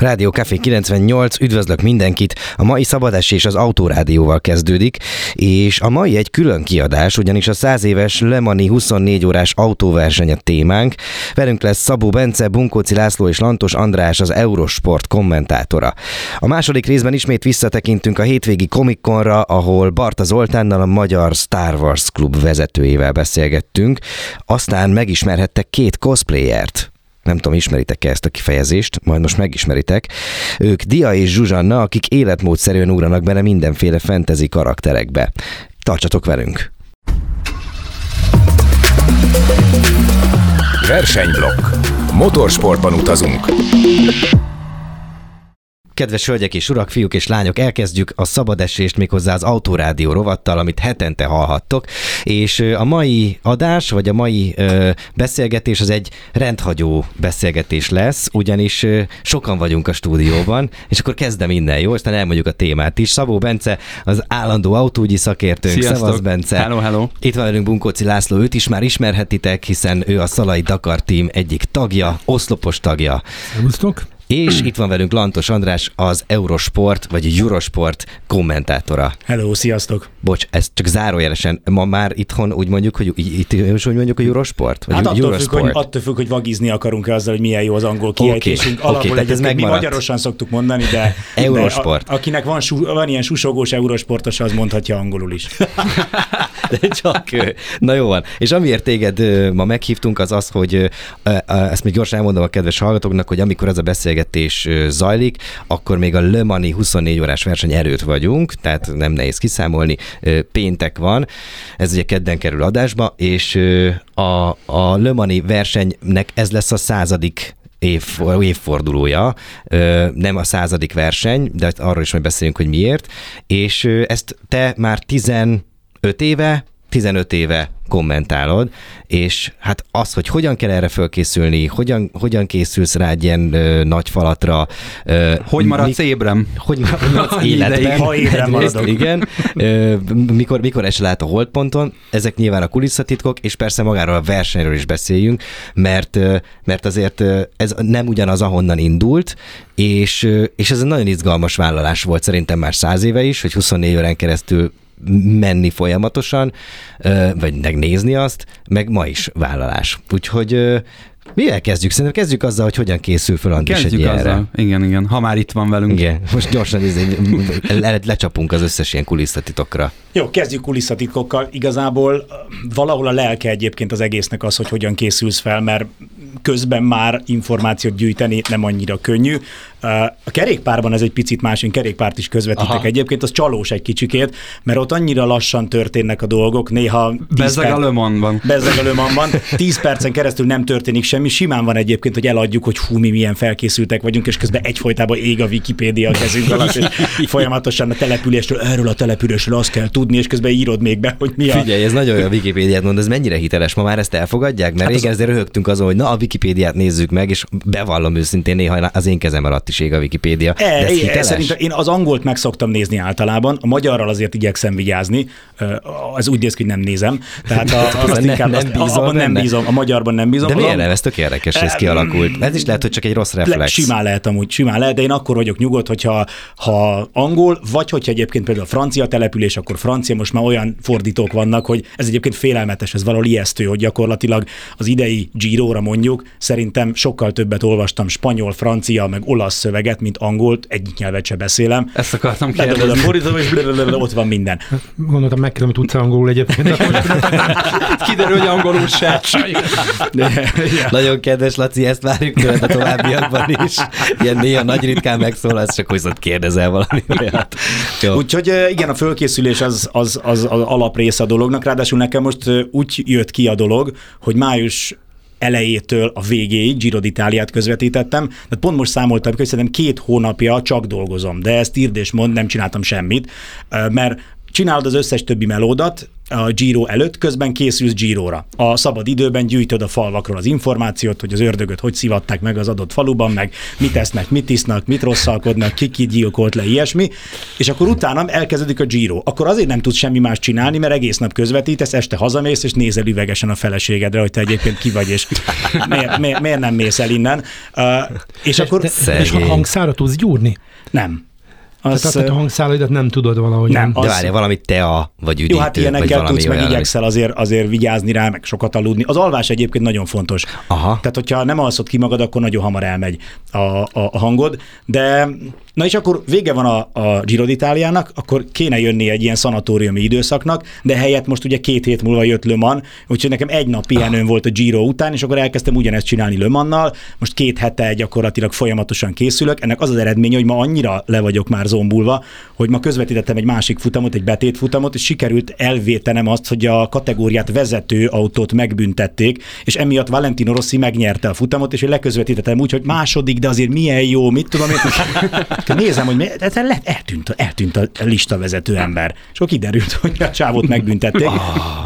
Rádió Café 98, üdvözlök mindenkit! A mai szabadás és az Autórádióval kezdődik, és a mai egy külön kiadás, ugyanis a 100 éves Le Mani 24 órás autóverseny a témánk. Velünk lesz Szabó Bence, Bunkóci László és Lantos András, az Eurosport kommentátora. A második részben ismét visszatekintünk a hétvégi Comic-Conra, ahol Barta Zoltánnal, a magyar Star Wars klub vezetőjével beszélgettünk. Aztán megismerhettek két cosplayert, nem tudom, ismeritek-e ezt a kifejezést, majd most megismeritek. Ők Dia és Zsuzsanna, akik életmódszerűen ugranak bele mindenféle fantasy karakterekbe. Tartsatok velünk! Versenyblokk. Motorsportban utazunk. Kedves hölgyek és urak, fiúk és lányok, elkezdjük a szabadesést méghozzá az Autorádió rovattal, amit hetente hallhattok, és a mai adás, vagy a mai ö, beszélgetés az egy rendhagyó beszélgetés lesz, ugyanis ö, sokan vagyunk a stúdióban, és akkor kezdem innen, jó? Aztán elmondjuk a témát is. Szabó Bence, az állandó autógyi szakértőnk. Sziasztok. Szevasz, Bence. Hello, hello. Itt van velünk Bunkóci László, őt is már ismerhetitek, hiszen ő a Szalai Dakar Team egyik tagja, oszlopos tagja. Szervusztok! És itt van velünk Lantos András, az Eurosport, vagy Eurosport kommentátora. Hello, sziasztok! Bocs, ez csak zárójelesen. Ma már itthon úgy mondjuk, hogy itt is úgy mondjuk a Eurosport? Vagy Hát attól függ, Eurosport? hogy, attól függ, hogy vagizni akarunk-e azzal, hogy milyen jó az angol kiejtésünk. oké, Alapból tehát ez mi magyarosan szoktuk mondani, de, Eurosport. de a, akinek van, van ilyen susogós eurosportos, az mondhatja angolul is. De csak ő. Na jó van. És amiért téged ma meghívtunk, az az, hogy ezt még gyorsan elmondom a kedves hallgatóknak, hogy amikor ez a beszélgetés ö, zajlik, akkor még a Le Mani 24 órás verseny erőt vagyunk, tehát nem nehéz kiszámolni. Péntek van, ez ugye kedden kerül adásba, és a, a Le Mani versenynek ez lesz a századik év, évfordulója, nem a századik verseny, de arról is majd beszélünk, hogy miért, és ezt te már 15 éve, 15 éve kommentálod, és hát az, hogy hogyan kell erre fölkészülni, hogyan, hogyan készülsz rá egy ilyen ö, nagy falatra. Ö, Hogy maradsz ébrem? hogy maradsz életben. ha Egyrészt, maradok. Igen. Ö, mikor, mikor esel át a holdponton, ezek nyilván a kulisszatitkok, és persze magáról a versenyről is beszéljünk, mert, mert azért ez nem ugyanaz, ahonnan indult, és, és ez egy nagyon izgalmas vállalás volt szerintem már száz éve is, hogy 24 órán keresztül menni folyamatosan, vagy megnézni azt, meg ma is vállalás. Úgyhogy mivel kezdjük? Szerintem kezdjük azzal, hogy hogyan készül fel Andris egy Kezdjük ilyenre. azzal. Igen, igen. Ha már itt van velünk. Igen, most gyorsan izé, le, lecsapunk az összes ilyen kulisszatitokra. Jó, kezdjük kulisszatitkokkal. Igazából valahol a lelke egyébként az egésznek az, hogy hogyan készülsz fel, mert közben már információt gyűjteni nem annyira könnyű. A kerékpárban ez egy picit más, én kerékpárt is közvetítek Aha. egyébként, az csalós egy kicsikét, mert ott annyira lassan történnek a dolgok, néha... tíz Bezzeg perc- a Le Mans-ban. Bezzeg a Le Mans-ban. 10 percen keresztül nem történik semmi. Simán van egyébként, hogy eladjuk, hogy hú, mi milyen felkészültek vagyunk, és közben egyfolytában ég a Wikipédia a kezünk alatt, és folyamatosan a településről, erről a településről azt kell tudni, és közben írod még be, hogy mi a... Figyelj, ez nagyon olyan Wikipédiát mond, ez mennyire hiteles? Ma már ezt elfogadják? Mert hát régen azért röhögtünk azon, hogy na a Wikipédiát nézzük meg, és bevallom őszintén, néha az én kezem alatt is ég a Wikipédia. De E, ez e, hiteles? szerintem én az angolt meg szoktam nézni általában, a magyarral azért igyekszem vigyázni, az úgy néz ki, hogy nem nézem, tehát a, azt Nem- inkább, nem azt, bízol abban nem bízom, a magyarban nem bízom. De miért nem? Ez tök érdekes, ez kialakult. Ez is lehet, hogy csak egy rossz Le, reflex. simán lehet amúgy, simán lehet, de én akkor vagyok nyugodt, hogyha ha angol, vagy hogyha egyébként például a francia település, akkor francia, most már olyan fordítók vannak, hogy ez egyébként félelmetes, ez valahol ijesztő, hogy gyakorlatilag az idei Giro-ra mondjuk, szerintem sokkal többet olvastam spanyol, francia, meg olasz szöveget, mint angolt, egyik nyelvet se beszélem. Ezt akartam kérdezni. fordítom, és ott van minden. Gondoltam, megkérdem, hogy tudsz angolul egyébként. Kiderül, hogy angolul se. Nagyon kedves, Laci, ezt várjuk tőled a továbbiakban is. Ilyen néha nagy ritkán megszólalsz, csak hogy kérdezel valami olyat. Jó. Úgyhogy igen, a fölkészülés az, az, az, az alaprésze a dolognak, ráadásul nekem most úgy jött ki a dolog, hogy május elejétől a végéig Giro d'Italiát közvetítettem, de pont most számoltam, hogy szerintem két hónapja csak dolgozom, de ezt írd és mond, nem csináltam semmit, mert csinálod az összes többi melódat, a Giro előtt, közben készülsz Giróra. A szabad időben gyűjtöd a falvakról az információt, hogy az ördögöt hogy szivatták meg az adott faluban, meg mit esznek, mit isznak, mit rosszalkodnak, ki ki gyilkolt le, ilyesmi, és akkor utána elkezdődik a Giro. Akkor azért nem tudsz semmi más csinálni, mert egész nap közvetítesz, este hazamész, és nézel üvegesen a feleségedre, hogy te egyébként ki vagy, és miért, miért, miért nem mész el innen. Uh, és akkor... És ha hangszára tudsz gyúrni? Nem. Az, Tehát a hangszálaidat nem tudod valahogy. Nem, De az- várja, valami tea, vagy üdítő, Jó, hát ilyenekkel tudsz, meg igyekszel azért, azért vigyázni rá, meg sokat aludni. Az alvás egyébként nagyon fontos. Aha. Tehát, hogyha nem alszod ki magad, akkor nagyon hamar elmegy a, a, a hangod, de na és akkor vége van a, a Giro d'Italiának, akkor kéne jönni egy ilyen szanatóriumi időszaknak, de helyett most ugye két hét múlva jött Le Mans, úgyhogy nekem egy nap pihenőm volt a Giro után, és akkor elkezdtem ugyanezt csinálni Le Mannal, most két hete gyakorlatilag folyamatosan készülök. Ennek az az eredménye, hogy ma annyira le vagyok már zombulva, hogy ma közvetítettem egy másik futamot, egy betét futamot, és sikerült elvétenem azt, hogy a kategóriát vezető autót megbüntették, és emiatt Valentino Rossi megnyerte a futamot, és én leközvetítettem úgy, hogy második, de azért milyen jó, mit tudom én. Nézem, hogy mi, ez le- eltűnt, eltűnt a listavezető ember. És akkor kiderült, hogy a csávót megbüntették.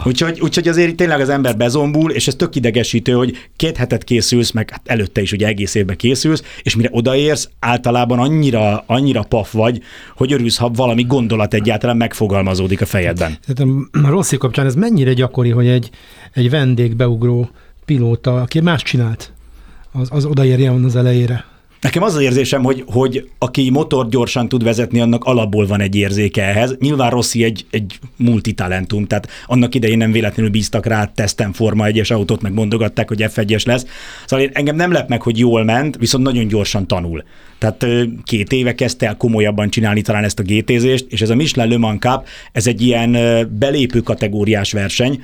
Úgyhogy, úgyhogy azért tényleg az ember bezombul, és ez tök idegesítő, hogy két hetet készülsz, meg hát előtte is ugye egész évben készülsz, és mire odaérsz, általában annyira, annyira paf vagy, hogy örülsz, ha valami gondolat egyáltalán megfogalmazódik a fejedben. Tehát a Rossi kapcsán ez mennyire gyakori, hogy egy, egy vendégbeugró pilóta, aki más csinált, az, az odaérjen az elejére. Nekem az az érzésem, hogy, hogy aki motor gyorsan tud vezetni, annak alapból van egy érzéke ehhez. Nyilván Rossi egy, egy multitalentum, tehát annak idején nem véletlenül bíztak rá teszten Forma 1-es autót, meg mondogatták, hogy F1-es lesz. Szóval én, engem nem lep meg, hogy jól ment, viszont nagyon gyorsan tanul. Tehát két éve kezdte el komolyabban csinálni talán ezt a GT-zést, és ez a Michelin Le Mans Cup, ez egy ilyen belépő kategóriás verseny.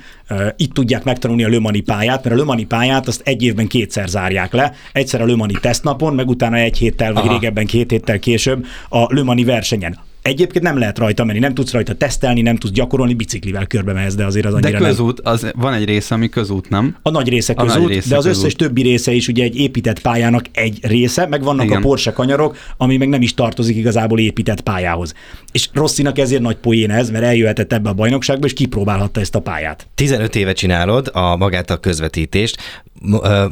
Itt tudják megtanulni a Le Mani pályát, mert a Le Mani pályát azt egy évben kétszer zárják le. Egyszer a Le Mani tesztnapon, meg utána egy héttel, vagy Aha. régebben két héttel később a Le Mani versenyen. Egyébként nem lehet rajta menni, nem tudsz rajta tesztelni, nem tudsz gyakorolni, biciklivel körbe mehetsz, de azért az De annyira nem. közút, az, van egy része, ami közút, nem? A nagy része A nagy közút, része de az közút. összes többi része is ugye egy épített pályának egy része, meg vannak Igen. a Porsche kanyarok, ami meg nem is tartozik igazából épített pályához. És Rosszinak ezért nagy poén ez, mert eljöhetett ebbe a bajnokságba, és kipróbálhatta ezt a pályát. 15 éve csinálod a magát a közvetítést.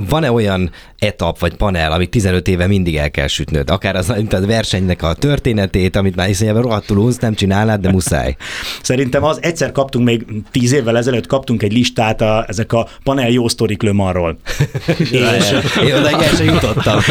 Van-e olyan etap vagy panel, amit 15 éve mindig el kell sütnöd? Akár az mint a versenynek a történetét, amit már iszonyában rohadtul unsz, nem csinálnád, de muszáj. Szerintem az egyszer kaptunk még tíz évvel ezelőtt kaptunk egy listát a, ezek a panel jó sztorik Le Mansról. és, Én oda el sem jutottam.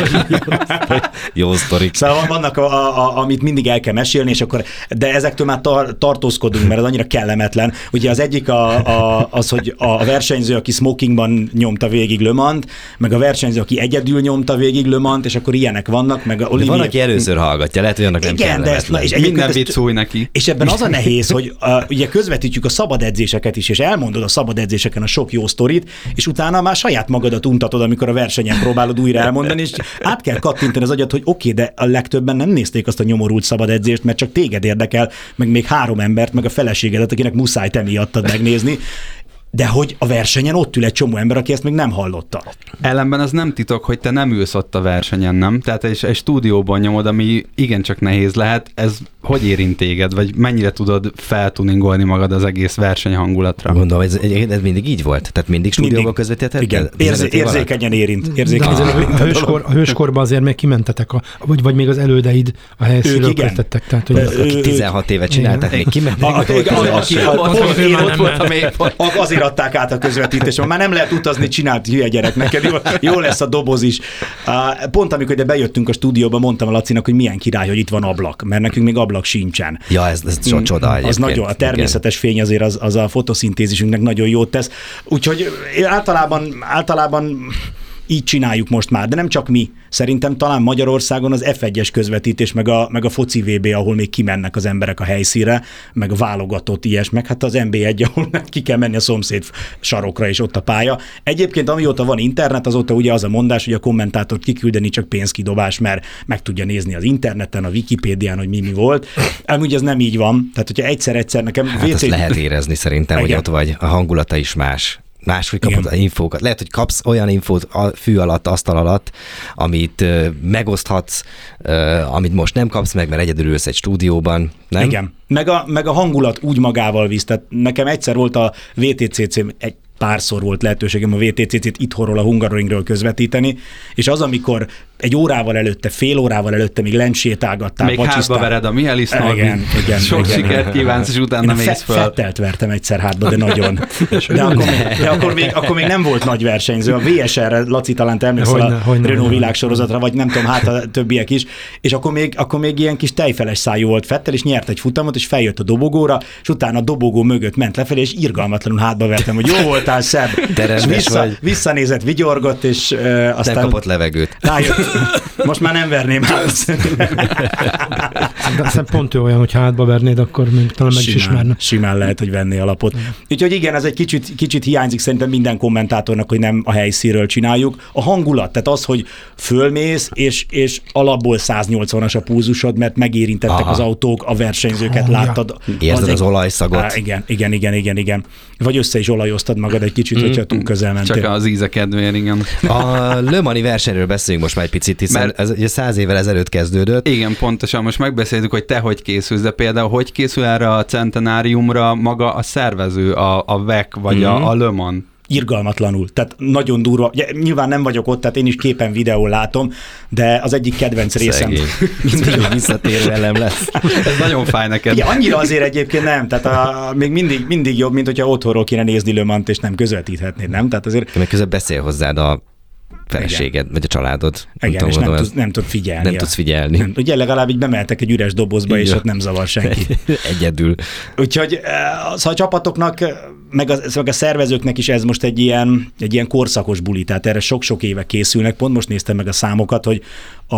Jó sztorik. Szóval vannak, a, a, a, amit mindig el kell mesélni, és akkor, de ezektől már tar, tartózkodunk, mert az annyira kellemetlen. Ugye az egyik a, a, az, hogy a versenyző, aki smokingban nyomta végig Le Mans-t, meg a versenyző, aki egyedül nyomta végig Le Mans-t, és akkor ilyenek vannak, meg a De Olivier... van, aki először hallgatja, lehet, hogy annak nem Igen, de ezt, na, és Minden vicc új neki. és ebben az a nehéz, hogy uh, ugye közvetítjük a szabad edzéseket is, és elmondod a szabad edzéseken a sok jó sztorit, és utána már saját magadat untatod, amikor a versenyen próbálod újra elmondani, és át kell kattintani az agyat, hogy oké, okay, de a legtöbben nem nézték azt a nyomorult szabad edzést, mert csak téged érdekel, meg még három embert, meg a feleségedet, akinek muszáj te miattad megnézni. De hogy a versenyen ott ül egy csomó ember, aki ezt még nem hallotta. Ellenben az nem titok, hogy te nem ülsz ott a versenyen, nem? Tehát egy, egy stúdióban nyomod, ami igencsak nehéz lehet, ez hogy érint téged, vagy mennyire tudod feltuningolni magad az egész verseny hangulatra? Gondolom, ez, ez mindig így volt? Tehát mindig stúdióban közvetítetted? Igen, Érzé, érzékenyen érint. De Érzékenyen. azért a, a, hőskor, a hőskorban azért még kimentetek, a, vagy, vagy még az elődeid a helyszínről köztettek. Tehát, hogy Aki 16 éve csinálták, még kimentek. Aki- Ott pont ő én azért adták át a közvetítést, már nem lehet utazni, csinált hülye gyerek neked, jó, jó lesz a doboz is. Pont amikor ide bejöttünk a stúdióba, mondtam a Lacinak, hogy milyen király, hogy itt van ablak, mert nekünk még ablak sincsen. Ja, ez, ez so, csoda Az nagyon, a természetes fény azért az, az a fotoszintézisünknek nagyon jót tesz. Úgyhogy általában, általában így csináljuk most már, de nem csak mi. Szerintem talán Magyarországon az F1-es közvetítés, meg a, meg a foci VB, ahol még kimennek az emberek a helyszínre, meg a válogatott ilyes, meg hát az NB1, ahol ki kell menni a szomszéd sarokra, és ott a pálya. Egyébként amióta van internet, azóta ugye az a mondás, hogy a kommentátort kiküldeni csak pénzkidobás, mert meg tudja nézni az interneten, a Wikipédián, hogy mi mi volt. Amúgy ez nem így van. Tehát, hogyha egyszer-egyszer nekem Hát WC ezt lehet érezni szerintem, hogy Igen. ott vagy. A hangulata is más. Máshogy kapod Igen. az infókat. Lehet, hogy kapsz olyan infót a fű alatt, asztal alatt, amit ö, megoszthatsz, ö, amit most nem kapsz meg, mert egyedül ülsz egy stúdióban, nem? Igen. Meg a, meg a hangulat úgy magával visz. Tehát nekem egyszer volt a VTCC, egy párszor volt lehetőségem a VTCC-t itthonról, a Hungaroringről közvetíteni, és az, amikor egy órával előtte, fél órával előtte még lencsétálgattál, Még hátba vacsisztál. vered a Mielis Igen, Norbi. igen, Sok igen. sikert kívánsz, és utána mész föl. Fettelt vertem egyszer hátba, de nagyon. De akkor, még, de akkor, még, akkor még nem volt nagy versenyző. A VSR-re, Laci, talán te emlékszel Hogyne, a hogyne, Renault világsorozatra, vagy nem tudom, hát a többiek is, és akkor még, akkor még ilyen kis tejfeles szájú volt Fettel, és nyert egy futamot, és feljött a dobogóra, és utána a dobogó mögött ment lefelé, és irgalmatlanul hátba vertem, hogy jó voltál, szebb. Te és vissza, vagy. visszanézett, vigyorgott, és uh, aztán... Nem kapott levegőt. Rájött. Most már nem verném át. De aztán pont ő olyan, hogy hátba vernéd, akkor még talán meg is ismerne. simán lehet, hogy venné alapot. Úgyhogy igen, ez egy kicsit, kicsit hiányzik szerintem minden kommentátornak, hogy nem a helyszínről csináljuk. A hangulat, tehát az, hogy fölmész, és, és alapból 180-as a púzusod, mert megérintettek Aha. az autók, a versenyzőket Oh, láttad. Érzed az olajszagot. Á, igen, igen, igen, igen, igen. Vagy össze is olajoztad magad egy kicsit, hogyha túl közel mentél. Csak az íze kedvéért, igen. A Le Mani versenyről beszéljünk most már egy picit, hiszen Mert- ez ugye száz évvel ezelőtt kezdődött. Igen, pontosan. Most megbeszéltük, hogy te hogy készülsz, de például hogy készül erre a centenáriumra maga a szervező, a, a VEC vagy Mhm. a, a Le Mans? irgalmatlanul. Tehát nagyon durva. Ugye, nyilván nem vagyok ott, tehát én is képen videón látom, de az egyik kedvenc részem. Mindig visszatérő elem lesz. Ez nagyon fáj neked. Igen, annyira azért egyébként nem, tehát a, még mindig, mindig jobb, mint hogyha otthonról kéne nézni Le Mans-t, és nem közvetíthetnéd, nem? Tehát azért Meg közben beszél hozzád a feleséged, vagy a családod. igen, és nem, tudsz, nem tud figyelni. nem a- tudsz figyelni. Nem, ugye legalább így bemeltek egy üres dobozba, és Igen. ott nem zavar senki. Egyedül. Úgyhogy eh, szóval a csapatoknak, meg a, meg a szervezőknek is ez most egy ilyen, egy ilyen korszakos buli, tehát erre sok-sok éve készülnek. Pont most néztem meg a számokat, hogy a,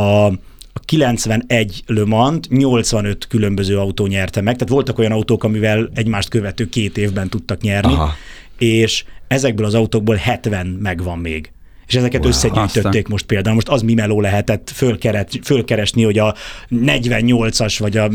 a 91 Le Mans 85 különböző autó nyerte meg, tehát voltak olyan autók, amivel egymást követő két évben tudtak nyerni, Aha. és ezekből az autókból 70 megvan még. És ezeket wow, összegyűjtötték aztán. most például. Most az mi meló lehetett fölkeres, fölkeresni, hogy a 48-as, vagy a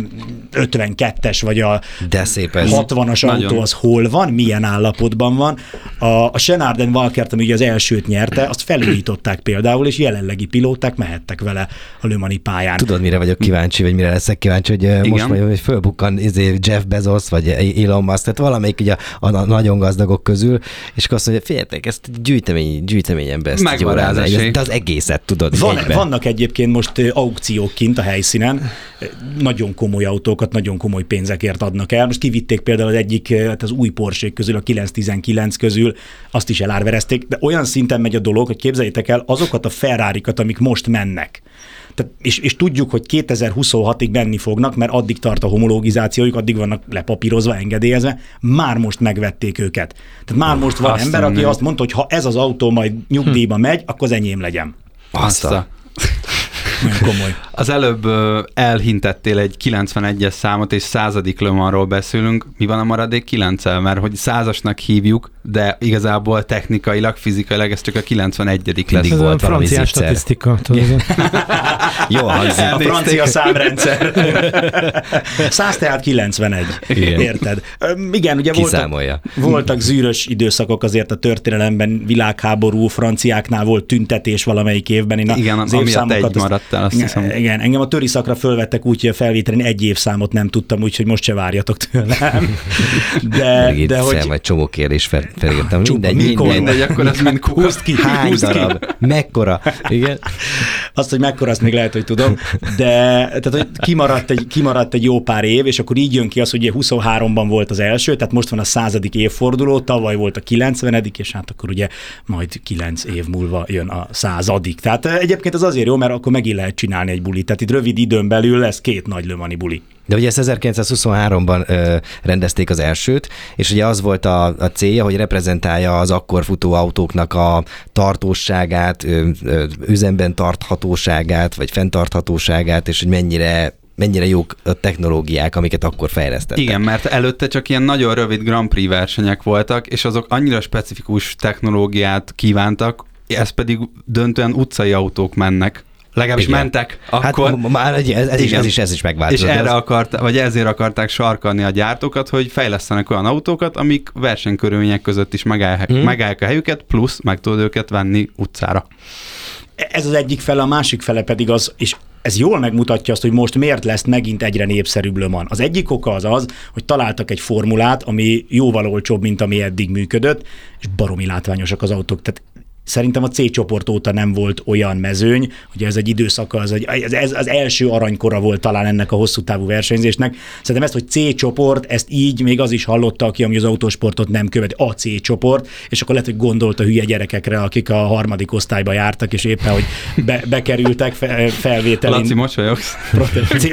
52-es, vagy a De szép ez. 60-as Nagyon. autó az hol van, milyen állapotban van. A, a Senarden Valkert, ami ugye az elsőt nyerte, azt felújították például, és jelenlegi pilóták mehettek vele a Lömani pályán. Tudod, mire vagyok kíváncsi, vagy mire leszek kíváncsi, hogy Igen. most majd hogy fölbukkan izé Jeff Bezos, vagy Elon Musk, tehát valamelyik ugye a, a, nagyon gazdagok közül, és akkor azt mondja, figyeljetek, ezt gyűjtemény, gyűjteményen ezt Megvan rá az állna, esély. de az egészet tudod Van, vannak egyébként most aukciók kint a helyszínen, nagyon komoly autókat, nagyon komoly pénzekért adnak el. Most kivitték például az egyik, hát az új porsche közül, a 919 közül, azt is elárverezték, de olyan szinten megy a dolog, hogy képzeljétek el azokat a ferrari amik most mennek. Tehát, és, és tudjuk, hogy 2026-ig menni fognak, mert addig tart a homologizációjuk, addig vannak lepapírozva, engedélyezve, már most megvették őket. Tehát már most van Azt ember, aki mondom. azt mondta, hogy ha ez az autó majd nyugdíjba megy, akkor az enyém legyen. Azt a, Azt a- Nagyon komoly. Az előbb elhintettél egy 91-es számot, és századik lömanról beszélünk. Mi van a maradék 9 mert hogy százasnak hívjuk, de igazából technikailag, fizikailag ez csak a 91 lesz. Mindig Ez a volt valami francia zicser. statisztika. Jó hangzik. A francia számrendszer. 100 tehát 91. Igen. Érted? Igen, ugye voltak, Kiszámolja. voltak zűrös időszakok azért a történelemben, világháború, franciáknál volt tüntetés valamelyik évben. Én a- Igen, az évszámokat egy maradt el, azt igen, hiszem. Igen, engem a töri szakra fölvettek úgy, hogy a felvételen egy évszámot nem tudtam, úgyhogy most se várjatok tőlem. De, Még de hogy... egy csomó kérdés fel, felírtam. Csupa, Mindegy, mikor? mindegy. Mindegy, akkor ez mind. Húzd ki, Hány húzd ki. darab? Mekkora? Igen. Azt, hogy mekkora, azt még lehet, hogy tudom, de tehát, hogy kimaradt egy, kimaradt egy jó pár év, és akkor így jön ki az, hogy ugye 23-ban volt az első, tehát most van a századik évforduló, tavaly volt a 90 és hát akkor ugye majd 9 év múlva jön a századik. Tehát eh, egyébként az azért jó, mert akkor megint lehet csinálni egy bulit. Tehát itt rövid időn belül lesz két nagy lömani buli. De ugye ezt 1923-ban ö, rendezték az elsőt, és ugye az volt a, a célja, hogy reprezentálja az akkor futó autóknak a tartóságát, ö, ö, üzemben tarthatóságát, vagy fenntarthatóságát, és hogy mennyire mennyire jók a technológiák, amiket akkor fejlesztettek. Igen, mert előtte csak ilyen nagyon rövid Grand Prix versenyek voltak, és azok annyira specifikus technológiát kívántak, ez pedig döntően utcai autók mennek, legalábbis Igen. mentek, Hát akkor... ma- már egy- ez, ez, is, ez, is, ez is és megváltozott. erre Ez- akart, vagy ezért akarták sarkalni a gyártókat, hogy fejlesztenek olyan autókat, amik versenykörülmények között is megállják, Hmm. hmm. megállják a helyüket, plusz meg tudod őket venni utcára. Ez az egyik fele, a másik fele pedig az, és ez jól megmutatja azt, hogy most miért lesz megint egyre népszerűbb Le Mans. Az egyik oka az az, hogy találtak egy formulát, ami jóval olcsóbb, mint ami eddig működött, és baromi látványosak az autók. Tehát Szerintem a C csoport óta nem volt olyan mezőny, hogy ez egy időszaka, az, egy, ez, az első aranykora volt talán ennek a hosszú távú versenyzésnek. Szerintem ezt, hogy C csoport, ezt így még az is hallotta, aki ami az autósportot nem követ, a C csoport, és akkor lehet, hogy gondolt a hülye gyerekekre, akik a harmadik osztályba jártak, és éppen, hogy be, bekerültek fe, felvételin. Laci, mosolyogsz?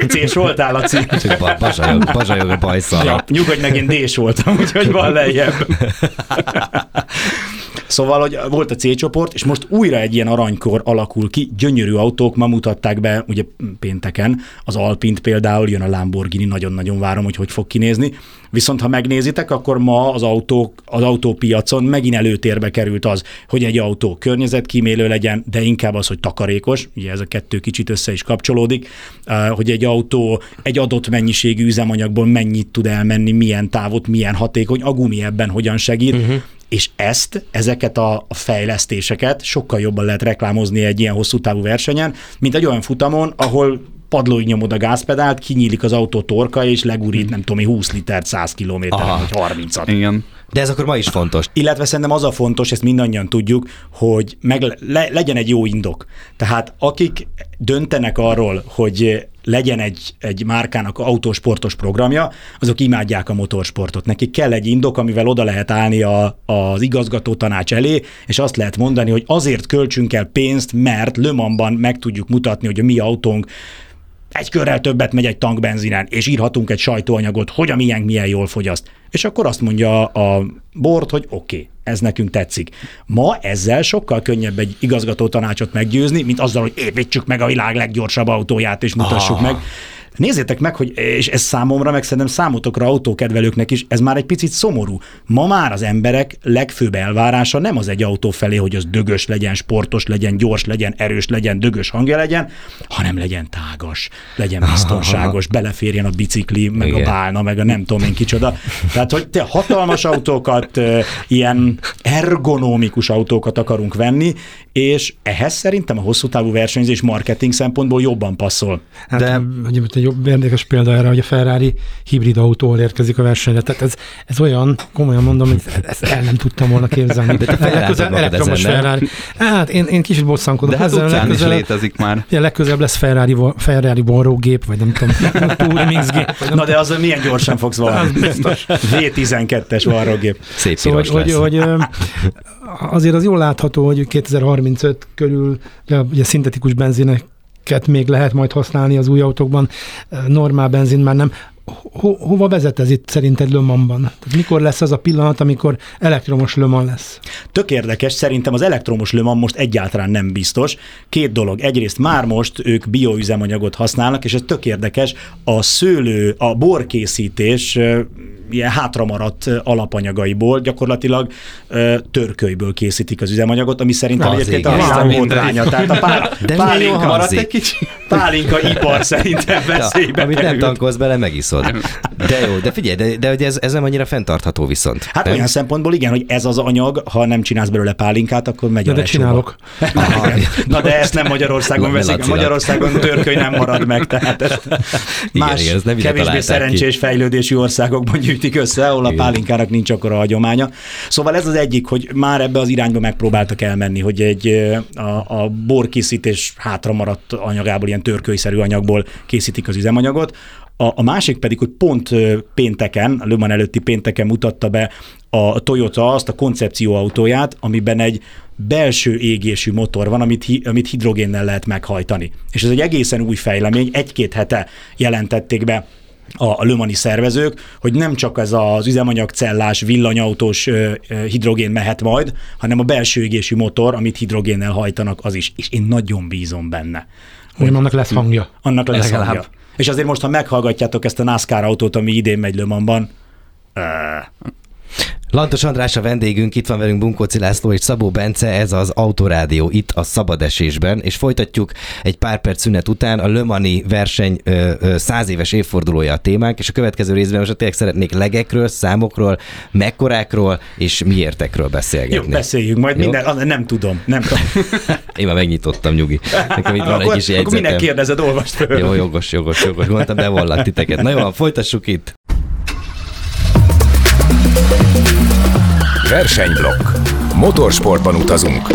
C-s voltál, Laci? Csak ba- bazsajog, bazsajog a bajszal. Ja, nyugodj meg, én D-s voltam, úgyhogy van lejjebb. Szóval, hogy volt a C csoport, és most újra egy ilyen aranykor alakul ki, gyönyörű autók, ma mutatták be, ugye pénteken, az Alpint például, jön a Lamborghini, nagyon-nagyon várom, hogy hogy fog kinézni. Viszont ha megnézitek, akkor ma az, autók, az autópiacon megint előtérbe került az, hogy egy autó környezetkímélő legyen, de inkább az, hogy takarékos, ugye ez a kettő kicsit össze is kapcsolódik, hogy egy autó egy adott mennyiségű üzemanyagból mennyit tud elmenni, milyen távot, milyen hatékony, a gumi ebben hogyan segít, uh-huh és ezt, ezeket a a fejlesztéseket sokkal jobban lehet reklámozni egy ilyen hosszú távú versenyen, mint egy olyan futamon, ahol padlóig nyomod a gázpedált, kinyílik az autó torka, és legurít, nem tudom, mi, 20 litert 100 kilométeren, vagy 30-at. Igen. De ez akkor ma is fontos. Illetve szerintem az a fontos, ezt mindannyian tudjuk, hogy meg le, legyen egy jó indok. Tehát akik döntenek arról, hogy legyen egy, egy márkának autósportos programja, azok imádják a motorsportot. Nekik kell egy indok, amivel oda lehet állni a, az igazgató tanács elé, és azt lehet mondani, hogy azért költsünk el pénzt, mert Le Mansban meg tudjuk mutatni, hogy a mi autónk egy körrel többet megy egy tankbenzinen, és írhatunk egy sajtóanyagot, hogy a miénk milyen jól fogyaszt. És akkor azt mondja a bord, hogy oké, okay, ez nekünk tetszik. Ma ezzel sokkal könnyebb egy igazgató tanácsot meggyőzni, mint azzal, hogy építsük meg a világ leggyorsabb autóját, és mutassuk ah. meg. Nézzétek meg, hogy, és ez számomra, meg szerintem számotokra autókedvelőknek is, ez már egy picit szomorú. Ma már az emberek legfőbb elvárása nem az egy autó felé, hogy az dögös legyen, sportos legyen, gyors legyen, erős legyen, dögös hangja legyen, hanem legyen tágas, legyen biztonságos, beleférjen a bicikli, meg Igen. a bálna, meg a nem tudom én kicsoda. Tehát, hogy te hatalmas autókat, ilyen ergonomikus autókat akarunk venni, és ehhez szerintem a hosszú távú versenyzés marketing szempontból jobban passzol. Hát, De-. Hogy egy jobb érdekes példa erre, hogy a Ferrari hibrid autóval érkezik a versenyre. Tehát ez, ez olyan, komolyan mondom, hogy ezt el nem tudtam volna képzelni. De te elektromos ezen? Ferrari. Hát én, én kicsit bosszankodok De hát ezzel. utcán is legközelebb- létezik már. Ja, legközelebb lesz Ferrari, Ferrari varrógép, vagy nem tudom, Touring gép. Na de azzal milyen gyorsan fogsz valami. biztos. V12-es varrógép. Szép Szóval, piros hogy, lesz. hogy, azért az jól látható, hogy 2035 körül ugye, ugye szintetikus benzineket még lehet majd használni az új autókban, normál benzin már nem. Ho, hova vezet ez itt szerinted Le Mansban? Tehát mikor lesz az a pillanat, amikor elektromos Le Mans lesz? Tök érdekes, szerintem az elektromos Le Mans most egyáltalán nem biztos. Két dolog. Egyrészt már most ők bioüzemanyagot használnak, és ez tök érdekes, a szőlő, a borkészítés ilyen hátramaradt alapanyagaiból gyakorlatilag ö, törkölyből készítik az üzemanyagot, ami szerintem Na, az egyébként a igen. Wow. botránya. Tehát a jól pálinka, hangzik. egy kicsi. Pálinka ipar szerintem Ja, veszélybe amit nem került. tankolsz bele, megiszod. De jó, de figyelj, de, de hogy ez, ez nem annyira fenntartható viszont. Hát nem? olyan szempontból igen, hogy ez az anyag, ha nem csinálsz belőle pálinkát, akkor megy De, a de csinálok. Aha. Na de ezt nem Magyarországon Na, veszik. Magyarországon törköly nem marad meg, tehát ezt más igen, ezt nem kevésbé szerencsés fejlődésű országokban gyűjtik össze, ahol a Igen. pálinkának nincs akkora hagyománya. Szóval ez az egyik, hogy már ebbe az irányba megpróbáltak elmenni, hogy egy a, a borkészítés hátra maradt anyagából, ilyen törkölyszerű anyagból készítik az üzemanyagot. A, a másik pedig, hogy pont pénteken, a Le Mans előtti pénteken mutatta be a Toyota azt a koncepcióautóját, amiben egy belső égésű motor van, amit, hi- amit hidrogénnel lehet meghajtani. És ez egy egészen új fejlemény, egy-két hete jelentették be a Mans-i szervezők, hogy nem csak ez az üzemanyagcellás, villanyautós hidrogén mehet majd, hanem a belső égésű motor, amit hidrogénnel hajtanak, az is. És én nagyon bízom benne. Hogy annak lesz hangja. Annak lesz Legalább. hangja. És azért most, ha meghallgatjátok ezt a NASCAR autót, ami idén megy Le Mans-ban, Lantos András a vendégünk, itt van velünk Bunkóci László és Szabó Bence, ez az Autorádió itt a Szabadesésben, és folytatjuk egy pár perc szünet után a Lömani verseny száz éves évfordulója a témánk, és a következő részben most tényleg szeretnék legekről, számokról, mekkorákról és miértekről beszélgetni. Jó, beszéljünk majd Jó? minden, nem tudom, nem tudom. Én már megnyitottam, nyugi. Nekem itt van akkor, egy kis jegyzetem. Akkor minek kérdezed, olvast föl. Jó, jogos, jogos, jogos. Mondtam, bevallak titeket. Na jó, folytassuk itt. Versenyblokk. Motorsportban utazunk.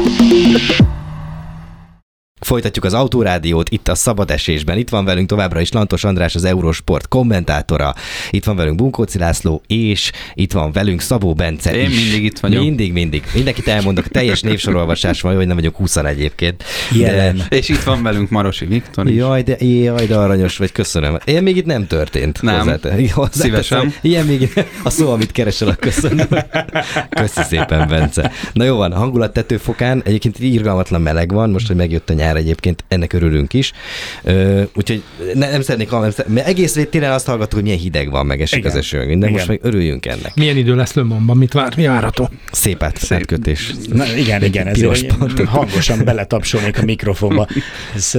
Folytatjuk az autórádiót itt a szabad esésben. Itt van velünk továbbra is Lantos András, az Eurosport kommentátora. Itt van velünk Bunkóci László, és itt van velünk Szabó Bence Én is. mindig itt vagyok. Mindig, mindig. Mindenkit elmondok, teljes névsorolvasás van, hogy nem vagyok 20 egyébként. Jelen. És itt van velünk Marosi Viktor is. Jaj, de, jaj, de aranyos vagy, köszönöm. Én még itt nem történt. Nem. Hozzáteszem. Szívesen. Ilyen még a szó, amit keresel, a köszönöm. Köszi szépen, Bence. Na jó van, hangulat tetőfokán egyébként irgalmatlan meleg van, most, hogy megjött a nyár egyébként, ennek örülünk is. Ö, úgyhogy ne, nem szeretnék, nem szeretnék, mert egész télen azt hallgattuk, hogy milyen hideg van, meg esik Igen. az eső, most Igen. meg örüljünk ennek. Milyen idő lesz Le Mansban, mit vár, mi várható? Szép, át, Szép. átkötés. Na, igen, igen, ezért hangosan beletapsolnék a mikrofonba. Ez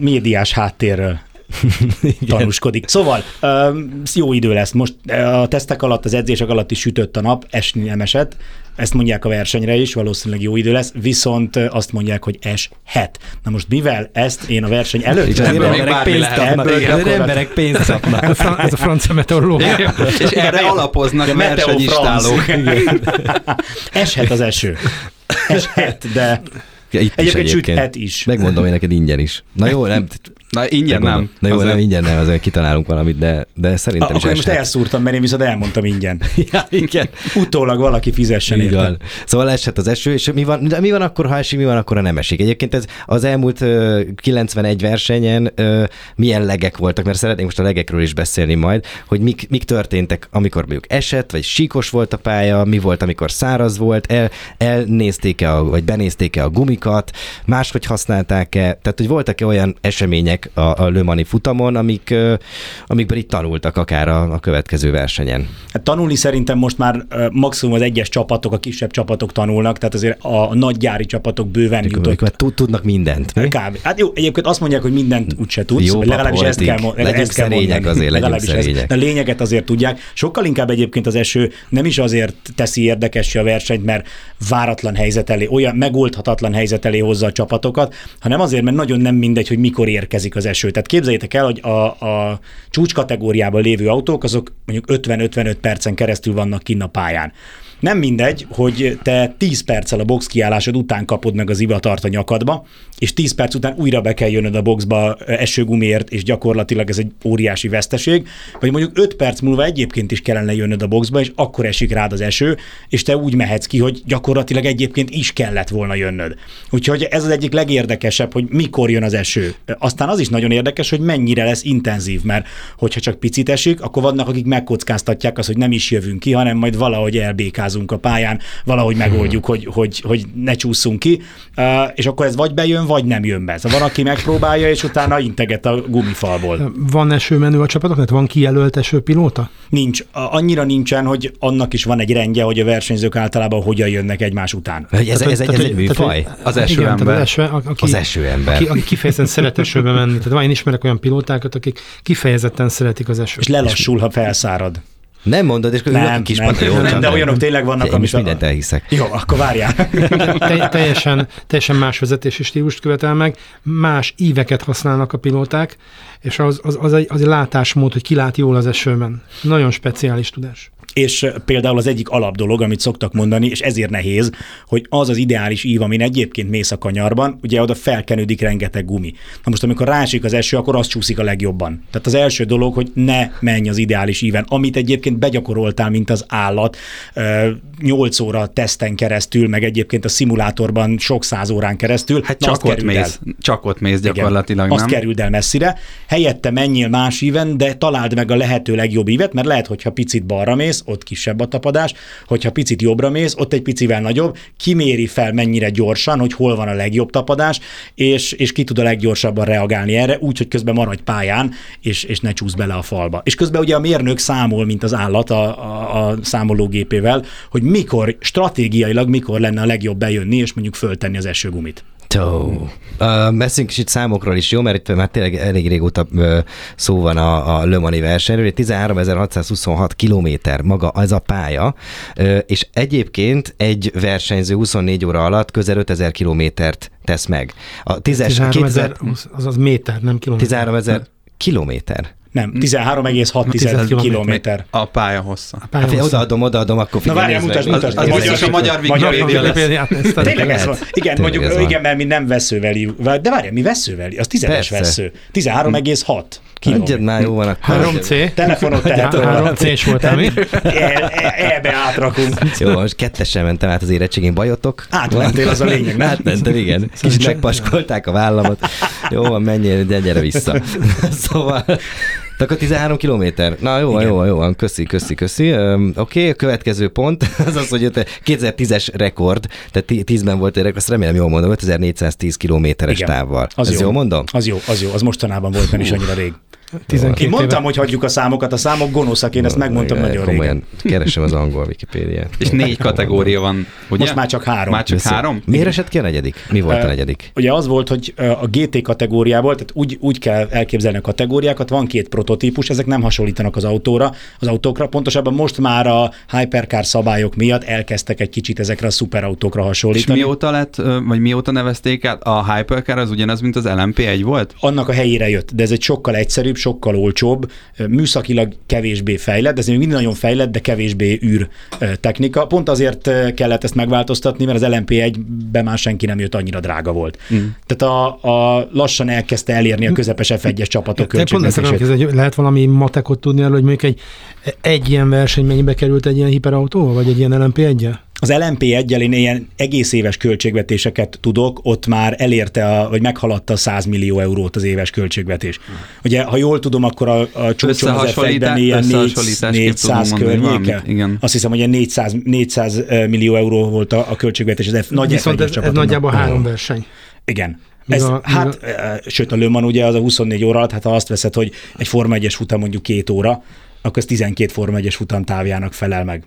médiás háttérről tanúskodik. Szóval jó idő lesz. Most a tesztek alatt, az edzések alatt is sütött a nap, esni nem esett. Ezt mondják a versenyre is, valószínűleg jó idő lesz, viszont azt mondják, hogy eshet. Na most mivel ezt én a verseny előtt Ebből még emberek pénzt lehet. kapnak. Gyakorlatilag- emberek pénzt kapnak. Ez a, fran- ez a francia meteorológia. És erre Igen, alapoznak versenyistálók. Eshet az eső. Eshet, de itt is egyébként egyébként. süthet is. Megmondom én neked ingyen is. Na jó, nem, Na, ingyen nem. Na jó, Azért- nem ingyen nem, azért kitalálunk valamit, de, de szerintem Akkor is én most eshet. elszúrtam, mert én viszont elmondtam ingyen. Ja, igen. Utólag valaki fizessen Így van. Szóval esett az eső, és mi van, de mi van akkor, ha esik, mi van akkor, ha nem esik? Egyébként ez az elmúlt ö, 91 versenyen ö, milyen legek voltak, mert szeretnénk most a legekről is beszélni majd, hogy mik, mik történtek, amikor mondjuk esett, vagy síkos volt a pálya, mi volt, amikor száraz volt, el, elnézték-e, a, vagy benézték-e a gumikat, máshogy használták-e, tehát hogy voltak-e olyan események a, a Le Mani futamon, amik, amikből itt tanultak akár a, a következő versenyen. Hát tanulni szerintem most már maximum az egyes csapatok, a kisebb csapatok tanulnak, tehát azért a, nagy gyári csapatok bőven jutott. már tud- tudnak mindent. mi? Kb. Hát jó, egyébként azt mondják, hogy mindent úgyse tudsz, Jó vagy legalábbis ezt kell, ezt kell mondani. azért, Legalábbis ezt-. De a lényeget azért tudják. Sokkal inkább egyébként az eső nem is azért teszi érdekessé a versenyt, mert váratlan helyzet elé, olyan megoldhatatlan helyzet elé hozza a csapatokat, hanem azért, mert nagyon nem mindegy, hogy mikor érkezik az eső. Tehát képzeljétek el, hogy a, a csúcs kategóriában lévő autók, azok mondjuk 50-55 percen keresztül vannak kinn a pályán. Nem mindegy, hogy te 10 perccel a box kiállásod után kapod meg az ivatart a nyakadba, és 10 perc után újra be kell jönnöd a boxba esőgumiért, és gyakorlatilag ez egy óriási veszteség, vagy mondjuk 5 perc múlva egyébként is kellene jönnöd a boxba, és akkor esik rád az eső, és te úgy mehetsz ki, hogy gyakorlatilag egyébként is kellett volna jönnöd. Úgyhogy ez az egyik legérdekesebb, hogy mikor jön az eső. Aztán az is nagyon érdekes, hogy mennyire lesz intenzív, mert hogyha csak picit esik, akkor vannak, akik megkockáztatják azt, hogy nem is jövünk ki, hanem majd valahogy elbékázunk a pályán, valahogy megoldjuk, hogy, hogy, hogy ne csúszunk ki, és akkor ez vagy bejön, vagy nem jön be. Szóval van, aki megpróbálja, és utána integet a gumifalból. Van esőmenü a csapatoknak? Van kijelölt esőpilóta? Nincs, annyira nincsen, hogy annak is van egy rendje, hogy a versenyzők általában hogyan jönnek egymás után. Hogy ez, ez, egy, ez egy műfaj? Az igen, esőember. tehát Az, eső, a- aki, Az esőember. Aki, aki kifejezetten szeret esőbe menni. Tehát van, én ismerek olyan pilótákat, akik kifejezetten szeretik az esőt. És lelassul, ha felszárad. Nem mondod, és akkor Nem, a kis nem, jó, nem, de olyanok tényleg vannak, amit a- mindent elhiszek. Jó, akkor várjál. Te, teljesen, teljesen más vezetési stílust követel meg, más íveket használnak a pilóták, és az, az, az, egy, az egy látásmód, hogy ki lát jól az esőben. Nagyon speciális tudás. És uh, például az egyik alapdolog, amit szoktak mondani, és ezért nehéz, hogy az az ideális ív, amin egyébként mész a kanyarban, ugye oda felkenődik rengeteg gumi. Na most, amikor rásik az eső, akkor az csúszik a legjobban. Tehát az első dolog, hogy ne menj az ideális íven, amit egyébként begyakoroltál, mint az állat, 8 óra teszten keresztül, meg egyébként a szimulátorban sok száz órán keresztül. Hát csak azt ott kerüld el. mész, csak ott mész Igen. gyakorlatilag, Azt nem? kerüld el messzire, helyette menjél más íven, de találd meg a lehető legjobb ívet, mert lehet, hogyha picit balra mész, ott kisebb a tapadás, hogyha picit jobbra mész, ott egy picivel nagyobb, kiméri fel mennyire gyorsan, hogy hol van a legjobb tapadás, és, és ki tud a leggyorsabban reagálni erre, úgy, hogy közben maradj pályán, és, és ne csúsz bele a falba. És közben ugye a mérnök számol, mint az állat a, a, a számológépével, hogy mikor, stratégiailag mikor lenne a legjobb bejönni, és mondjuk föltenni az esőgumit. Tó. Uh, beszéljünk kicsit számokról is, jó? Mert itt már tényleg elég régóta uh, szó van a, a Le Mani versenyről. 13.626 kilométer maga az a pálya, uh, és egyébként egy versenyző 24 óra alatt közel 5000 kilométert tesz meg. A 13 ezer, az az méter, nem kilométer. 13 ezer kilométer. Nem, 13,6 kilométer. A pálya hossza. A pálya hossza. Hát, odaadom, odaadom, akkor figyelj. Na várjál, mutasd, mutasd. Az, az, az, a magyar Wikipédia Tényleg ez van. Igen, mondjuk, igen, mert mi nem veszővel De várjál, mi veszővel? Az 10-es vesző. 13,6 kilométer. már jó van akkor. 3C. Telefonot tehet 3C-s voltam én. Ebbe átrakunk. Jó, most kettesen mentem át az érettségén, bajotok? Átmentél, az a lényeg? Átmentem, igen. Kicsit megpaskolták a vállamat. Jó van, menjél, de gyere vissza. szóval akkor 13 kilométer. Na jó, jó, jó, van, köszi, köszi, köszi. Um, Oké, okay, a következő pont az az, hogy 2010-es rekord, tehát 10-ben volt egy rekord, azt remélem jól mondom, 5410 kilométeres távval. Az Ez jó. jól mondom? Az jó, az jó, az mostanában volt, nem is annyira rég. 12 én mondtam, éve. hogy hagyjuk a számokat, a számok gonoszak, én ezt megmondtam nagyon komolyan. régen. Keresem az angol Wikipédiát. És négy kategória van, ugye? Most már csak három. Már csak három? Miért esett ki a negyedik? Mi volt a negyedik? Ugye az volt, hogy a GT kategóriából, tehát úgy, úgy kell elképzelni a kategóriákat, van két prototípus, ezek nem hasonlítanak az autóra, az autókra, pontosabban most már a hypercar szabályok miatt elkezdtek egy kicsit ezekre a szuperautókra hasonlítani. És mióta lett, vagy mióta nevezték át? A hypercar az ugyanaz, mint az LMP1 volt? Annak a helyére jött, de ez egy sokkal egyszerűbb, sokkal olcsóbb, műszakilag kevésbé fejlett, ez még mindig nagyon fejlett, de kevésbé űr technika. Pont azért kellett ezt megváltoztatni, mert az LMP1-ben már senki nem jött, annyira drága volt. Mm. Tehát a, a lassan elkezdte elérni a közepes F1-es csapatok költségvetését. Lehet valami matekot tudni arról, hogy mondjuk egy, egy ilyen verseny mennyibe került egy ilyen hiperautóval, vagy egy ilyen LMP1-jel? Az lmp 1 én ilyen egész éves költségvetéseket tudok, ott már elérte, a, vagy meghaladta a 100 millió eurót az éves költségvetés. Ugye, ha jól tudom, akkor a, a csúcson az f ilyen 400 környéke. Igen. Azt hiszem, hogy ilyen 400, 400 millió euró volt a, a költségvetés F, nagy Viszont ez, ez nagyjából három verseny. Igen. Ez, a, hát, a... sőt, a Löman ugye az a 24 óra alatt, hát ha azt veszed, hogy egy Forma 1-es futam mondjuk két óra, akkor ez 12 Forma 1-es futam távjának felel meg.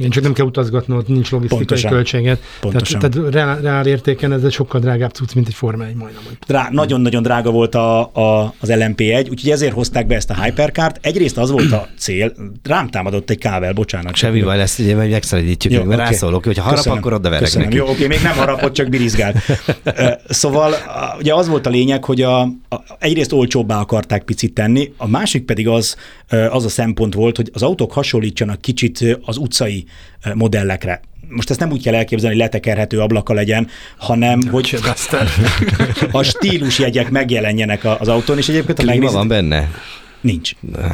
Igen, csak nem kell utazgatnod, nincs logisztikai Pontosan. költséget. Pontosan. Tehát, tehát reál, reál értéken ez egy sokkal drágább cucc, mint egy Forma 1 majdnem. Drá, nagyon-nagyon drága volt a, a, az LMP1, úgyhogy ezért hozták be ezt a Hypercard. Egyrészt az volt a cél, rám támadott egy kável, bocsánat. Semmi baj lesz, ugye majd megszeredítjük, Jó, okay. rászólok, hogy ha harap, Köszönöm. akkor oda verek neki. Jó, oké, még nem harapott, csak birizgált. szóval ugye az volt a lényeg, hogy a, a, egyrészt olcsóbbá akarták picit tenni, a másik pedig az, az a szempont volt, hogy az autók hasonlítsanak kicsit az utcai modellekre. Most ezt nem úgy kell elképzelni, hogy letekerhető ablaka legyen, hanem hogy a stílusjegyek megjelenjenek az autón, és egyébként a megnézed... van benne? Nincs.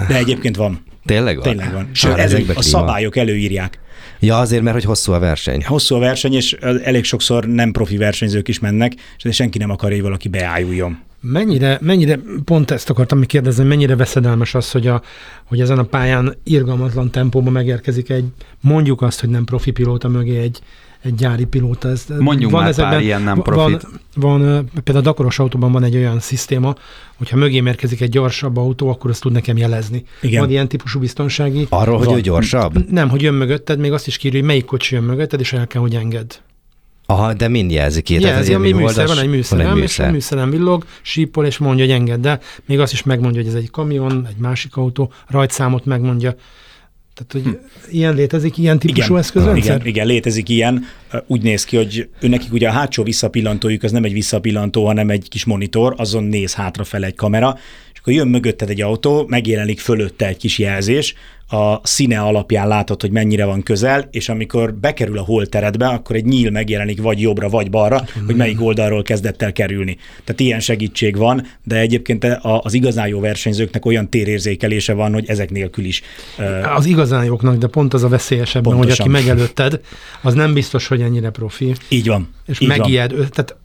De egyébként van. Tényleg van? Tényleg van. Sőt, elő, a szabályok előírják. Ja, azért, mert hogy hosszú a verseny. Hosszú a verseny, és elég sokszor nem profi versenyzők is mennek, és senki nem akar, hogy valaki beájuljon. Mennyire, mennyire, pont ezt akartam még kérdezni, mennyire veszedelmes az, hogy, a, hogy ezen a pályán irgalmatlan tempóban megérkezik egy, mondjuk azt, hogy nem profi pilóta mögé egy, egy gyári pilóta. Ez, Mondjunk van már ezekben, pár ilyen nem profit. Van, van, például a Dakaros autóban van egy olyan szisztéma, hogyha mögé érkezik egy gyorsabb autó, akkor azt tud nekem jelezni. Igen. Van ilyen típusú biztonsági. Arról, van, hogy ő gyorsabb? Nem, hogy jön mögötted, még azt is kírja, hogy melyik kocsi jön mögötted, és el kell, hogy engedd. Aha, de mind jelzi ki. Jelzi, ami műszer, van egy műszer, van egy műszer. és a műszerem villog, sípol, és mondja, hogy engedd, de még azt is megmondja, hogy ez egy kamion, egy másik autó, rajtszámot megmondja. Tehát, hogy hm. ilyen létezik, ilyen típusú igen, eszközrendszer? Igen, igen, létezik ilyen. Úgy néz ki, hogy nekik ugye a hátsó visszapillantójuk az nem egy visszapillantó, hanem egy kis monitor, azon néz hátrafele egy kamera, és akkor jön mögötted egy autó, megjelenik fölötte egy kis jelzés, a színe alapján látod, hogy mennyire van közel, és amikor bekerül a holteredbe, akkor egy nyíl megjelenik vagy jobbra, vagy balra, hogy melyik oldalról kezdett el kerülni. Tehát ilyen segítség van, de egyébként az igazán jó versenyzőknek olyan térérzékelése van, hogy ezek nélkül is. Az igazán jóknak, de pont az a veszélyesebb, hogy aki megelőtted, az nem biztos, hogy ennyire profi. Így van. És így megijed. Van. Tehát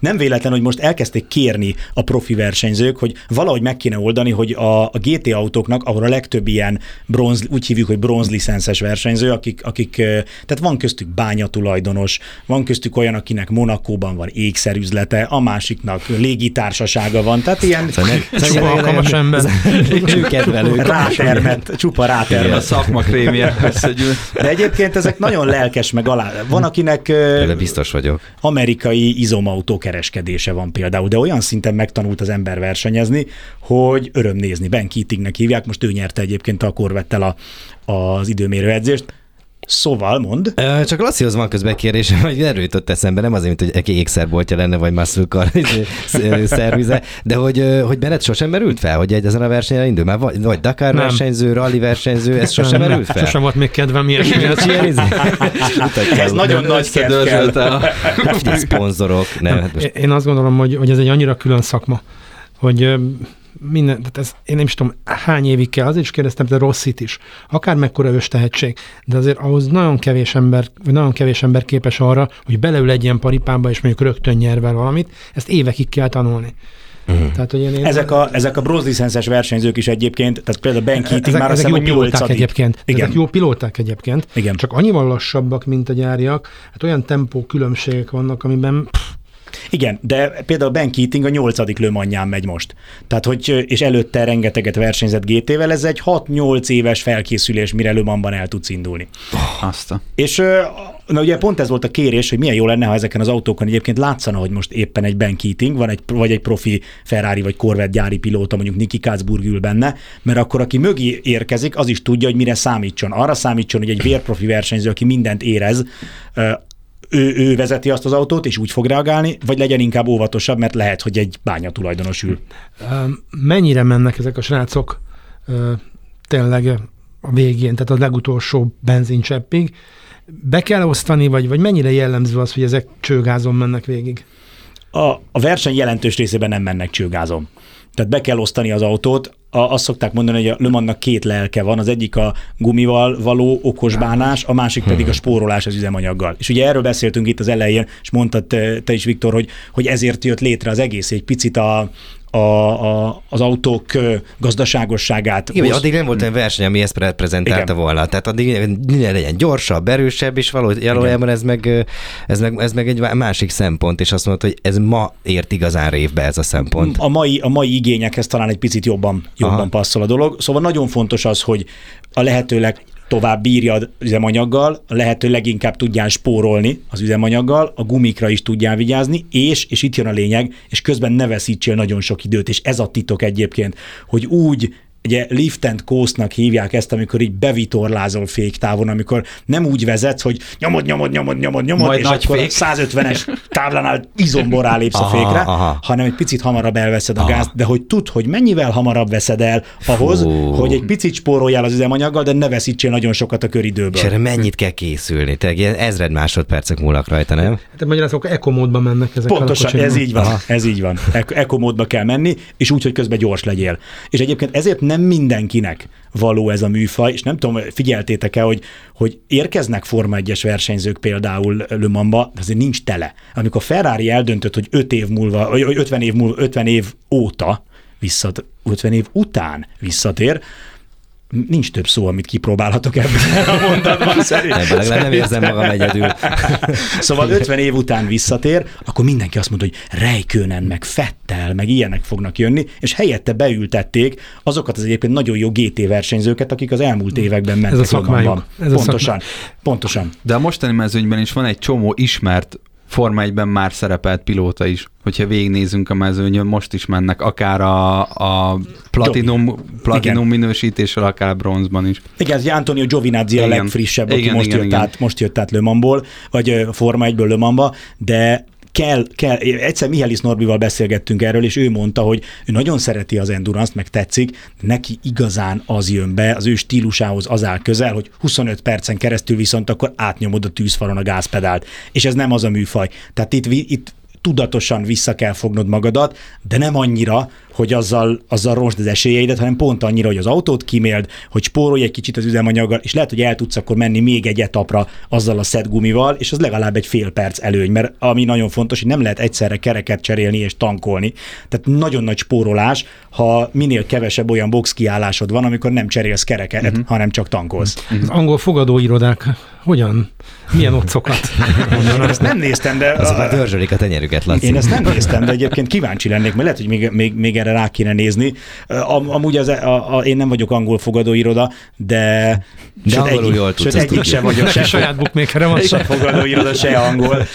Nem véletlen, hogy most elkezdték kérni a profi versenyzők, hogy valahogy meg kéne oldani, hogy a, a GT autóknak, ahol a legtöbb ilyen bronz, úgy hívjuk, hogy bronzlicenszes versenyző, akik, akik, tehát van köztük bányatulajdonos, van köztük olyan, akinek Monakóban van ékszerüzlete, a másiknak légitársasága van, tehát ilyen Csupa alkalmas ember. kedvelők. rátermet, csupa A rátermet. szakma krémje. De egyébként ezek nagyon lelkes, meg alá. Van, akinek Ebben biztos vagyok. amerikai izomautó kereskedése van például, de olyan szinten megtanult az ember versenyezni, hogy öröm nézni. Ben Keatingnek hívják, most ő nyerte egyébként a Corvettel a, az időmérő edzést. Szóval mond, Csak Lasszihoz van közben kérdésem, hogy erről jutott eszembe, nem azért, mint hogy egy ékszerboltja lenne, vagy izé, sz- szervize, de hogy, hogy Bennett sosem merült fel, hogy egy ezen a versenyen indul, már vagy, vagy Dakar Nem. versenyző, rally versenyző, ez sosem Nem, merült fel? Sosem volt még kedvem izé? Mutatja, ez nagyon nagy kedv kell. Szponzorok, nem, hát most Én azt gondolom, hogy, hogy ez egy annyira külön szakma, hogy minden, tehát ez, én nem is tudom, hány évig kell, azért is kérdeztem, de Rosszit is. Akár mekkora ős tehetség, de azért ahhoz nagyon kevés ember, vagy nagyon kevés ember képes arra, hogy beleül egy ilyen paripába, és mondjuk rögtön nyer vele valamit, ezt évekig kell tanulni. Uh-huh. Tehát, hogy én, én ezek a, ezek a bronzlicenszes versenyzők is egyébként, tehát például Ben Keating ezek, már ezek hiszem, jó pilóták 8 egyébként. Igen. Ezek jó pilóták egyébként. Igen. Csak annyival lassabbak, mint a gyáriak. Hát olyan tempó különbségek vannak, amiben pff, Igen, de például Ben Keating a nyolcadik lömanján megy most. Tehát, hogy, és előtte rengeteget versenyzett GT-vel, ez egy 6-8 éves felkészülés, mire Lömanban el tudsz indulni. Azt a... És na ugye pont ez volt a kérés, hogy milyen jó lenne, ha ezeken az autókon egyébként látszana, hogy most éppen egy Ben Keating, van egy, vagy egy profi Ferrari vagy Corvette gyári pilóta, mondjuk Niki Katzburg ül benne, mert akkor aki mögé érkezik, az is tudja, hogy mire számítson. Arra számítson, hogy egy vérprofi versenyző, aki mindent érez, ő, ő vezeti azt az autót, és úgy fog reagálni, vagy legyen inkább óvatosabb, mert lehet, hogy egy bánya tulajdonos ül. Mennyire mennek ezek a srácok tényleg a végén, tehát a legutolsó benzincseppig. Be kell osztani, vagy, vagy mennyire jellemző az, hogy ezek csőgázon mennek végig? A, a verseny jelentős részében nem mennek csőgázon. Tehát be kell osztani az autót. A, azt szokták mondani, hogy a Le Mansnak két lelke van. Az egyik a gumival való okos bánás, a másik pedig a spórolás az üzemanyaggal. És ugye erről beszéltünk itt az elején, és mondtad te is, Viktor, hogy, hogy ezért jött létre az egész egy picit a, a, a, az autók gazdaságosságát. Igen, Osz- addig nem volt olyan verseny, ami ezt reprezentálta Igen. volna. Tehát addig minél legyen gyorsabb, erősebb, és valójában ez meg, ez, meg, ez meg egy másik szempont, és azt mondod, hogy ez ma ért igazán révbe ez a szempont. a mai, a mai igényekhez talán egy picit jobban, jobban Aha. passzol a dolog. Szóval nagyon fontos az, hogy a lehetőleg tovább bírja az üzemanyaggal, lehető leginkább tudjál spórolni az üzemanyaggal, a gumikra is tudjál vigyázni, és, és itt jön a lényeg, és közben ne veszítsél nagyon sok időt, és ez a titok egyébként, hogy úgy ugye lift and coast-nak hívják ezt, amikor így bevitorlázol féktávon, amikor nem úgy vezetsz, hogy nyomod, nyomod, nyomod, nyomod, nyomod, Majd és nagy akkor fék. 150-es táblánál izomborá lépsz a Aha, fékre, aha. hanem egy picit hamarabb elveszed a Aha. gázt, de hogy tudd, hogy mennyivel hamarabb veszed el ahhoz, Fú. hogy egy picit spóroljál az üzemanyaggal, de ne veszítsél nagyon sokat a köridőből. És erre mennyit kell készülni? Tehát ilyen ezred másodpercek múlnak rajta, nem? Hát magyarázok, ekomódba mennek ezek Pontosan, a ez így van, ez így van. Eko- Ekomódba kell menni, és úgy, hogy közben gyors legyél. És egyébként ezért nem mindenkinek való ez a műfaj, és nem tudom, figyeltétek-e, hogy, hogy érkeznek Forma 1-es versenyzők például Le Mansba, de azért nincs tele. Amikor Ferrari eldöntött, hogy 5 év múlva, vagy 50 év múlva, 50 év óta visszat, 50 év után visszatér, nincs több szó, amit kipróbálhatok ebben a mondatban szerint. Ebben legalább nem érzem magam egyedül. Szóval 50 év után visszatér, akkor mindenki azt mondta, hogy Rejkönen, meg Fettel, meg ilyenek fognak jönni, és helyette beültették azokat az egyébként nagyon jó GT versenyzőket, akik az elmúlt években mentek. Ez a szakmájuk. Ez a Pontosan, pontosan. De a mostani mezőnyben is van egy csomó ismert Forma 1-ben már szerepelt pilóta is. Hogyha végignézünk a mezőnyön, most is mennek, akár a, a platinum, platinum minősítéssel, akár a bronzban is. Igen, ez Antonio Giovinazzi a Igen. legfrissebb, aki Igen, most, igen, jött igen. Át, most jött át Le Mansból, vagy Forma 1-ből Le Mansba, de kell, kell, egyszer Mihály Norbival beszélgettünk erről, és ő mondta, hogy ő nagyon szereti az endurance meg tetszik, de neki igazán az jön be, az ő stílusához az áll közel, hogy 25 percen keresztül viszont akkor átnyomod a tűzfalon a gázpedált. És ez nem az a műfaj. Tehát itt, itt tudatosan vissza kell fognod magadat, de nem annyira, hogy azzal, azzal rosd az esélyeidet, hanem pont annyira, hogy az autót kiméld, hogy spórolj egy kicsit az üzemanyaggal, és lehet, hogy el tudsz akkor menni még egy etapra azzal a szedgumival, és az legalább egy fél perc előny, mert ami nagyon fontos, hogy nem lehet egyszerre kereket cserélni és tankolni. Tehát nagyon nagy spórolás, ha minél kevesebb olyan box kiállásod van, amikor nem cserélsz kereket, uh-huh. hanem csak tankolsz. Az angol fogadóirodák hogyan? Milyen otcokat? Ezt nem néztem, de... Azok már dörzsölik a tenyerüket, Laci. Én ezt nem néztem, de egyébként kíváncsi lennék, mert lehet, hogy még, még, még erre rá kéne nézni. Am, amúgy az, a, a, én nem vagyok angol fogadóiroda, de... De sőt, angolul egyik, jól tudsz, sőt, egyik sem vagyok, se, saját bookmakerem van. se fogadóiroda, se angol,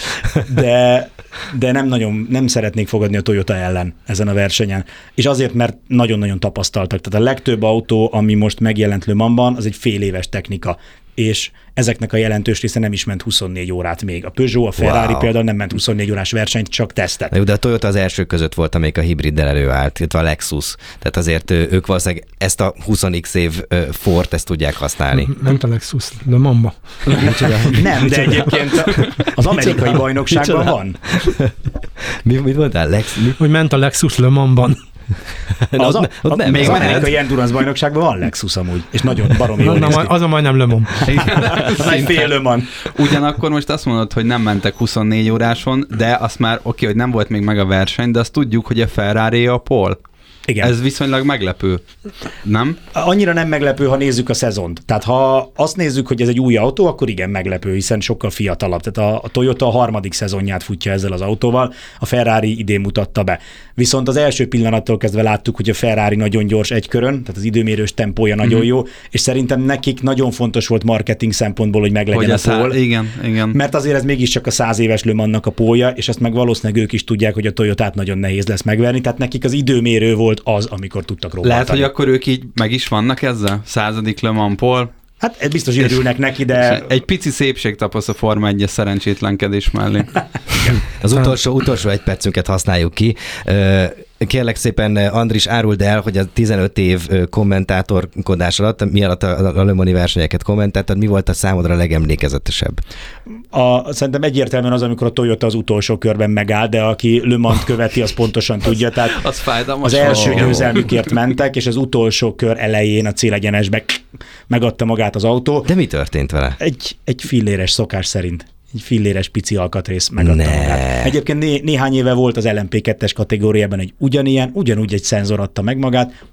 de, de nem nagyon, nem szeretnék fogadni a Toyota ellen ezen a versenyen. És azért, mert nagyon-nagyon tapasztaltak. Tehát a legtöbb autó, ami most megjelent Le Mansban, az egy fél éves technika és ezeknek a jelentős része nem is ment 24 órát még. A Peugeot, a Ferrari Wow. például nem ment 24 órás versenyt, csak tesztet. De a Toyota az első között volt, amelyik a hibriddel előállt, illetve a Lexus. Tehát azért ők valószínűleg ezt a 20x év Ford ezt tudják használni. Ment a Lexus, de mamba. Nem, de egyébként az amerikai bajnokságban van. Mi, mit mondtál? Lex, mi? Hogy ment a Lexus Le Mansban. Az, a, ott nem, még az amerikai endurance bajnokságban van Lexus amúgy, és nagyon baromi jól na, az a majdnem egy fél Le Mans. Ugyanakkor most azt mondod, hogy nem mentek 24 óráson, de azt már oké, hogy nem volt még meg a verseny, de azt tudjuk, hogy a Ferrari a Paul. Igen. Ez viszonylag meglepő. Nem? Annyira nem meglepő, ha nézzük a szezont. Tehát ha azt nézzük, hogy ez egy új autó, akkor igen, meglepő, hiszen sokkal fiatalabb. Tehát a, a Toyota a harmadik szezonját futja ezzel az autóval, a Ferrari idén mutatta be. Viszont az első pillanattól kezdve láttuk, hogy a Ferrari nagyon gyors egy körön, tehát az időmérős tempója nagyon Mhm. jó, és szerintem nekik nagyon fontos volt marketing szempontból, hogy meglegyen Hogy a szá- pól. igen, igen. Mert azért ez mégiscsak a száz éves Le Mansnak a pólja, és ezt meg valószínűleg ők is tudják, hogy a Toyotát nagyon nehéz lesz megverni, tehát nekik az időmérő volt az, amikor tudtak róla. Lehet, hogy akkor ők így meg is vannak ezzel? Századik Le Mans Paul. Hát ez biztos örülnek neki, de Egy pici szépség tapasz a Forma 1 szerencsétlenkedés mellé. Az utolsó, utolsó egy percünket használjuk ki. Kérlek szépen, Andris, áruld el, hogy a 15 év ö, kommentátorkodás alatt, mi alatt a, a Le Mani versenyeket kommentáltad, mi volt a számodra a legemlékezetesebb? a, szerintem egyértelműen az, amikor a Toyota az utolsó körben megáll, de aki Le Mans követi, az pontosan tudja. Tehát Az fájdalmas. az első győzelmükért mentek, és az utolsó kör elején a célegyenesbe megadta magát az autó. De mi történt vele? Egy, egy filléres szokás szerint. Egy filléres pici alkatrész megadta Ne. magát. Egyébként né, néhány éve volt az LMP2-es kategóriában egy ugyanilyen, ugyanúgy egy szenzor adta meg magát,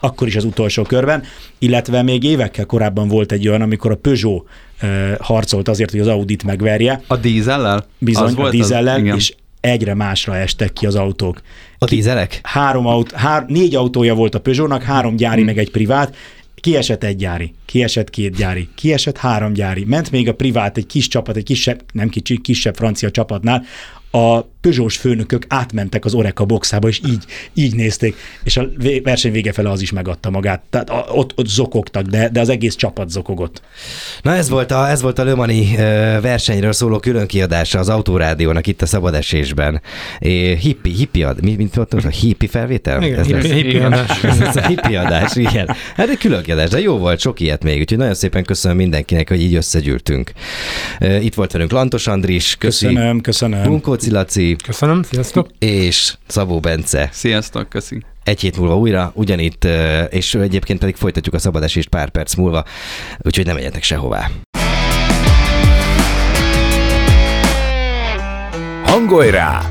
akkor is az utolsó körben, illetve még évekkel korábban volt egy olyan, amikor a Peugeot uh, harcolt azért, hogy az Audit megverje, A dízellel? bizony Az a dízellel, és egyre másra estek ki az autók. A tízelek? Három aut, hár, négy autója volt a Peugeotnak, három gyári, meg egy privát, kiesett egy gyári, kiesett két gyári, kiesett három gyári, ment még a privát, egy kis csapat, egy kisebb, nem kicsi, kisebb francia csapatnál, a Peugeot-s főnökök átmentek az Oreka boxába, és így, így nézték, és a verseny vége fele az is megadta magát. Tehát ott, ott zokogtak, de, de az egész csapat zokogott. Na ez volt a, ez volt a Lömani versenyről szóló különkiadása az Autórádiónak itt a szabadesésben. É, hippi, hippi ad, mi, mint mondtam, a hippi felvétel? Igen, Ez lesz? hippi, hippi adás. Ez a hippi adás, igen. Hát egy külön kiadás, de jó volt, sok ilyet még, úgyhogy nagyon szépen köszönöm mindenkinek, hogy így összegyűltünk. Itt volt velünk Lantos Andris, köszi, Köszönöm, köszönöm. Bunkóci Laci Köszönöm, sziasztok. és Szabó Bence. Sziasztok, köszi. Egy hét múlva újra, ugyanitt, és egyébként pedig folytatjuk a szabadesést pár perc múlva, úgyhogy nem menjetek sehová. Hangolj rá!